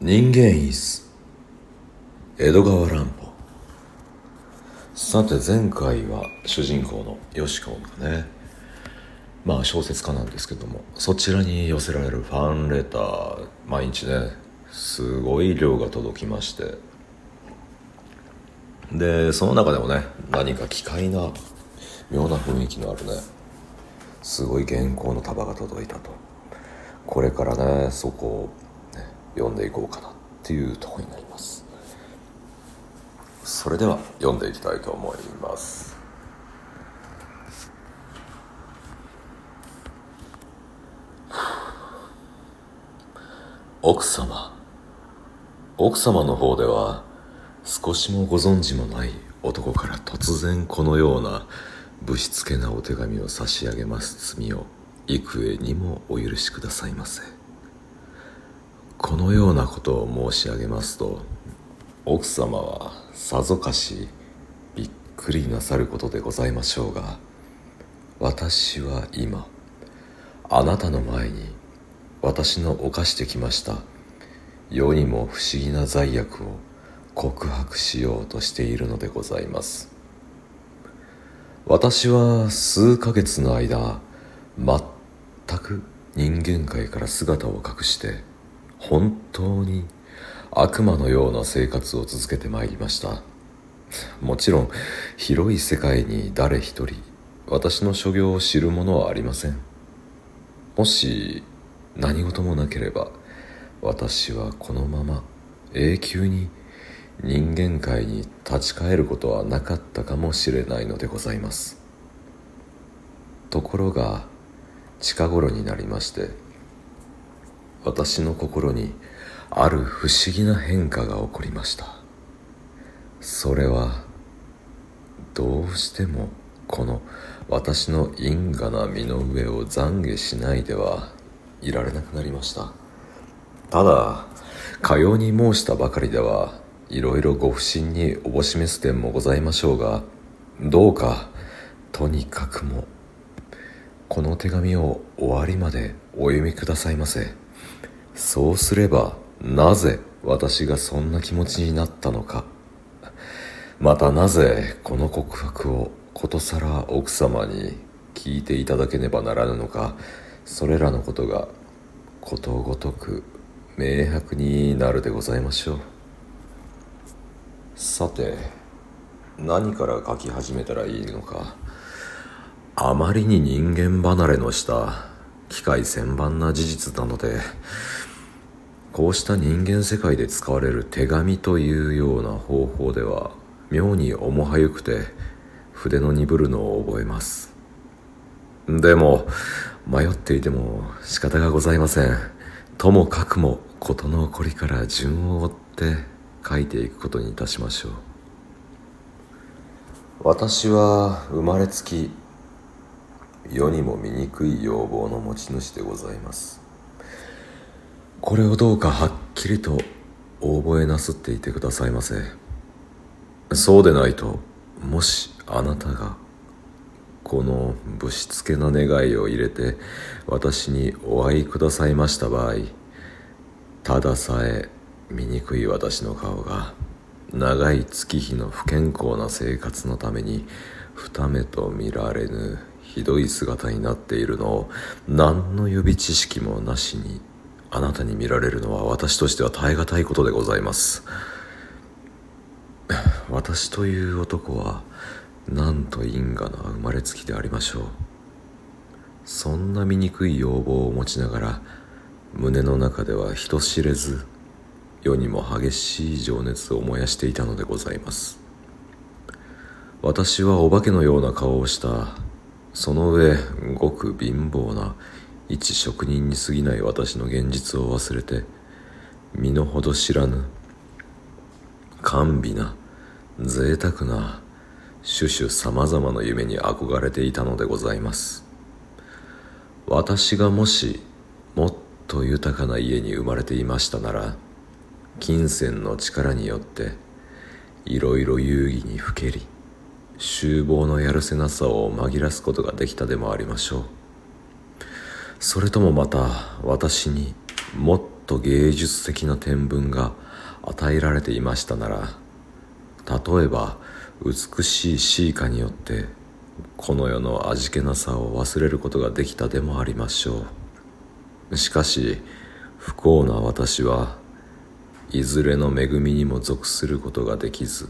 人間椅子。江戸川乱歩。さて前回は主人公のよしこがねまあ小説家なんですけどもそちらに寄せられるファンレター毎日ねすごい量が届きましてでその中でもね何か奇怪な妙な雰囲気のあるねすごい原稿の束が届いたと。これからねそこを読んでいこうかなっていうとこになります。それでは読んでいきたいと思います。奥様。奥様の方では少しもご存知もない男から突然このようなぶしつけなお手紙を差し上げます。罪を幾重にもお許しくださいませ。このようなことを申し上げますと奥様はさぞかしびっくりなさることでございましょうが私は今あなたの前に私の犯してきました世にも不思議な罪悪を告白しようとしているのでございます。私は数ヶ月の間全く人間界から姿を隠して本当に悪魔のような生活を続けてまいりました。もちろん広い世界に誰一人私の所業を知る者はありません。もし何事もなければ私はこのまま永久に人間界に立ち返ることはなかったかもしれないのでございます。ところが近頃になりまして私の心にある不思議な変化が起こりました。それはどうしてもこの私の因果な身の上を懺悔しないではいられなくなりました。ただかように申したばかりではいろいろご不審におぼしめす点もございましょうがどうかとにかくもこの手紙を終わりまでお読みくださいませ。そうすればなぜ私がそんな気持ちになったのか。またなぜこの告白をことさら奥様に聞いていただけねばならぬのか。それらのことがことごとく明白になるでございましょう。さて何から書き始めたらいいのか。あまりに人間離れのした機械千万な事実なのでこうした人間世界で使われる手紙というような方法では妙に重はゆくて筆の鈍るのを覚えます。でも迷っていても仕方がございません。ともかくも事の起こりから順を追って書いていくことにいたしましょう。私は生まれつき世にも醜い要望の持ち主でございます。これをどうかはっきりと覚えなすっていてくださいませ。そうでないともしあなたがこのぶしつけな願いを入れて私にお会いくださいました場合たださえ醜い私の顔が長い月日の不健康な生活のために二目と見られぬひどい姿になっているのを何の予備知識もなしにあなたに見られるのは私としては耐え難いことでございます。私という男はなんと因果な生まれつきでありましょう。そんな醜い要望を持ちながら胸の中では人知れず世にも激しい情熱を燃やしていたのでございます。私はお化けのような顔をした。その上ごく貧乏な一職人に過ぎない私の現実を忘れて身の程知らぬ甘美な贅沢な種々様々な夢に憧れていたのでございます。私がもしもっと豊かな家に生まれていましたなら金銭の力によっていろいろ遊戯にふけり厨房のやるせなさを紛らすことができたでもありましょう。それともまた私にもっと芸術的な天文が与えられていましたなら例えば美しい詩歌によってこの世の味気なさを忘れることができたでもありましょう。しかし不幸な私はいずれの恵みにも属することができず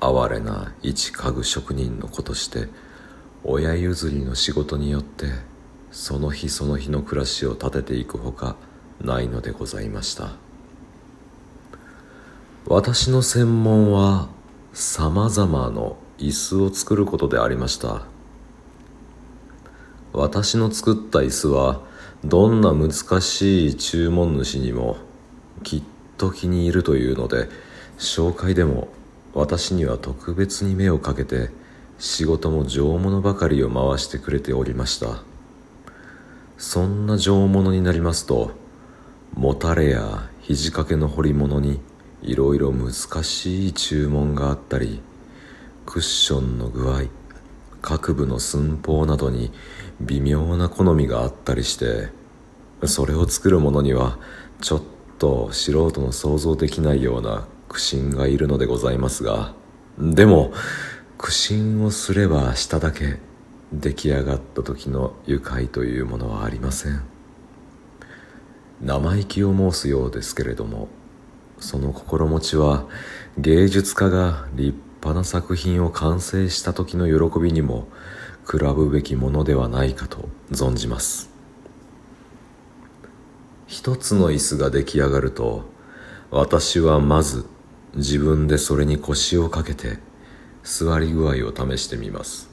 哀れな一家具職人の子として親譲りの仕事によってその日その日の暮らしを立てていくほかないのでございました。私の専門はさまざまの椅子を作ることでありました。私の作った椅子はどんな難しい注文主にもきっと気に入るというので紹介でも私には特別に目をかけて仕事も上物ばかりを回してくれておりました。そんな上物になりますともたれや肘掛けの彫り物にいろいろ難しい注文があったりクッションの具合各部の寸法などに微妙な好みがあったりしてそれを作る者にはちょっと素人の想像できないような苦心がいるのでございますがでも苦心をすればしただけ出来上がった時の愉快というものはありません。生意気を申すようですけれどもその心持ちは芸術家が立派な作品を完成した時の喜びにも比ぶべきものではないかと存じます。一つの椅子が出来上がると私はまず自分でそれに腰をかけて座り具合を試してみます。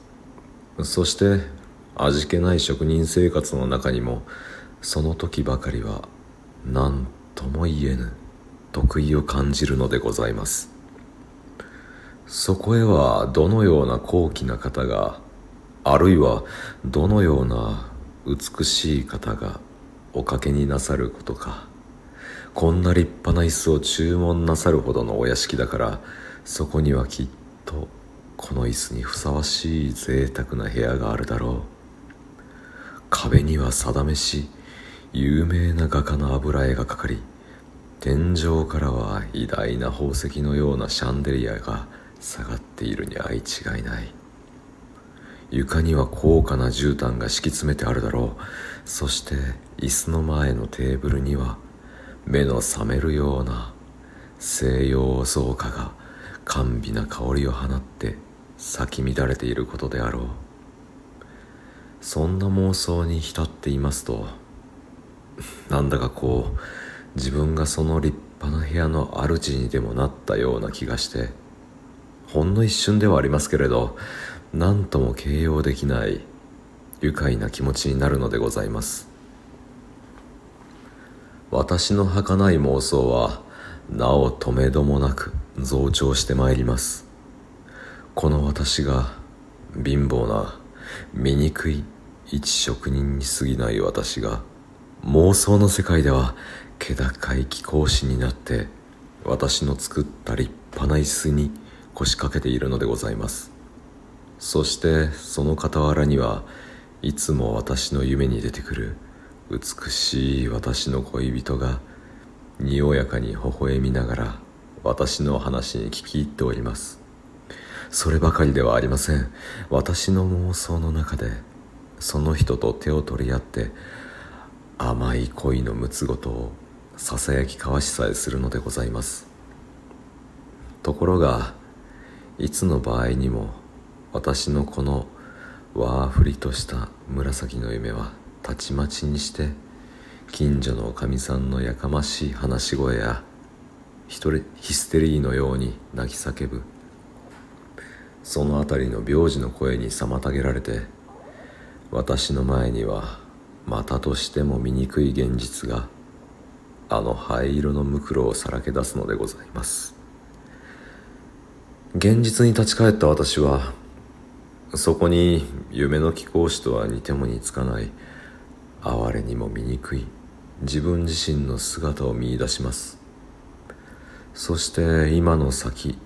そして味気ない職人生活の中にもその時ばかりは何とも言えぬ得意を感じるのでございます。そこへはどのような高貴な方があるいはどのような美しい方がおかけになさることか。こんな立派な椅子を注文なさるほどのお屋敷だからそこにはきっとこの椅子にふさわしい贅沢な部屋があるだろう。壁には定めし有名な画家の油絵がかかり天井からは偉大な宝石のようなシャンデリアが下がっているに相違いない。床には高価な絨毯が敷き詰めてあるだろう。そして椅子の前のテーブルには目の覚めるような西洋造花が甘美な香りを放って咲き乱れていることであろう。そんな妄想に浸っていますとなんだかこう自分がその立派な部屋の主にでもなったような気がしてほんの一瞬ではありますけれど何とも形容できない愉快な気持ちになるのでございます。私の儚い妄想はなお止めどもなく増長してまいります。この私が貧乏な醜い一職人に過ぎない私が妄想の世界では気高い貴公子になって私の作った立派な椅子に腰掛けているのでございますそしてその傍らにはいつも私の夢に出てくる美しい私の恋人がにおやかに微笑みながら私の話に聞き入っておりますそればかりではありません。私の妄想の中でその人と手を取り合って甘い恋のむつごとをささやき交わしさえするのでございます。ところがいつの場合にも私のこのわーふりとした紫の夢はたちまちにして近所のおかみさんのやかましい話し声や一人ヒステリーのように泣き叫ぶ。その辺りの病児の声に妨げられて私の前にはまたとしても醜い現実があの灰色のムクロをさらけ出すのでございます。現実に立ち返った私はそこに夢の貴公子とは似ても似つかない哀れにも醜い自分自身の姿を見いだします。そして今の先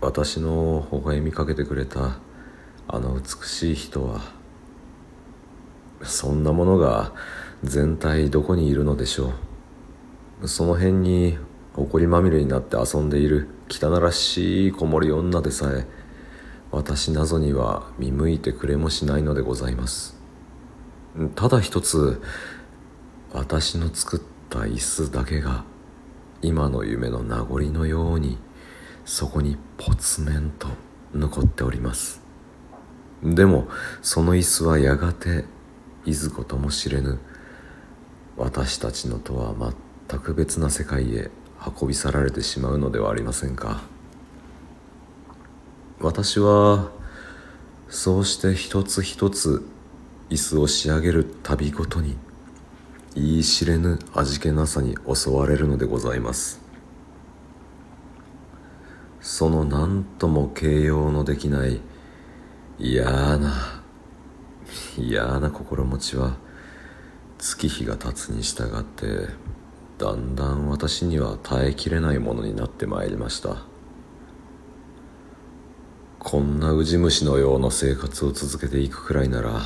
私の微笑みかけてくれたあの美しい人はそんなものが全体どこにいるのでしょう。その辺に埃まみれになって遊んでいる汚らしい子守女でさえ私なぞには見向いてくれもしないのでございます。ただ一つ私の作った椅子だけが今の夢の名残のようにそこにぽつめんと残っております。でもその椅子はやがていずことも知れぬ。私たちのとは全く別な世界へ運び去られてしまうのではありませんか。私はそうして一つ一つ椅子を仕上げる度ごとに言い知れぬ味気なさに襲われるのでございます。その何とも形容のできない嫌な嫌な心持ちは月日が経つに従ってだんだん私には耐えきれないものになってまいりました。こんなウジ虫のような生活を続けていくくらいなら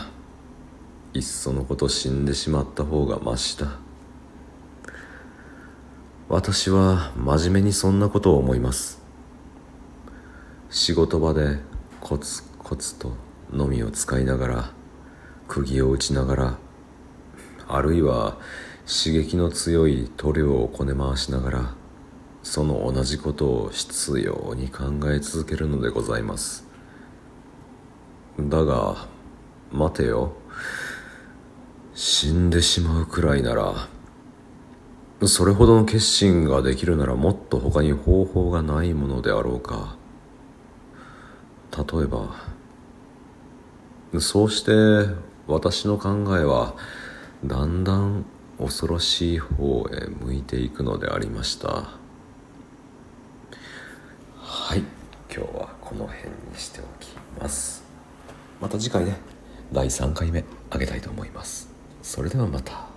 いっそのこと死んでしまった方がましだ。私は真面目にそんなことを思います。仕事場でコツコツとのみを使いながら釘を打ちながらあるいは刺激の強い塗料をこね回しながらその同じことを執拗に考え続けるのでございます。だが待てよ。死んでしまうくらいならそれほどの決心ができるならもっと他に方法がないものであろうか。例えばそうして私の考えはだんだん恐ろしい方へ向いていくのでありました。はい今日はこの辺にしておきます。また次回ね第3回目あげたいと思います。それではまた。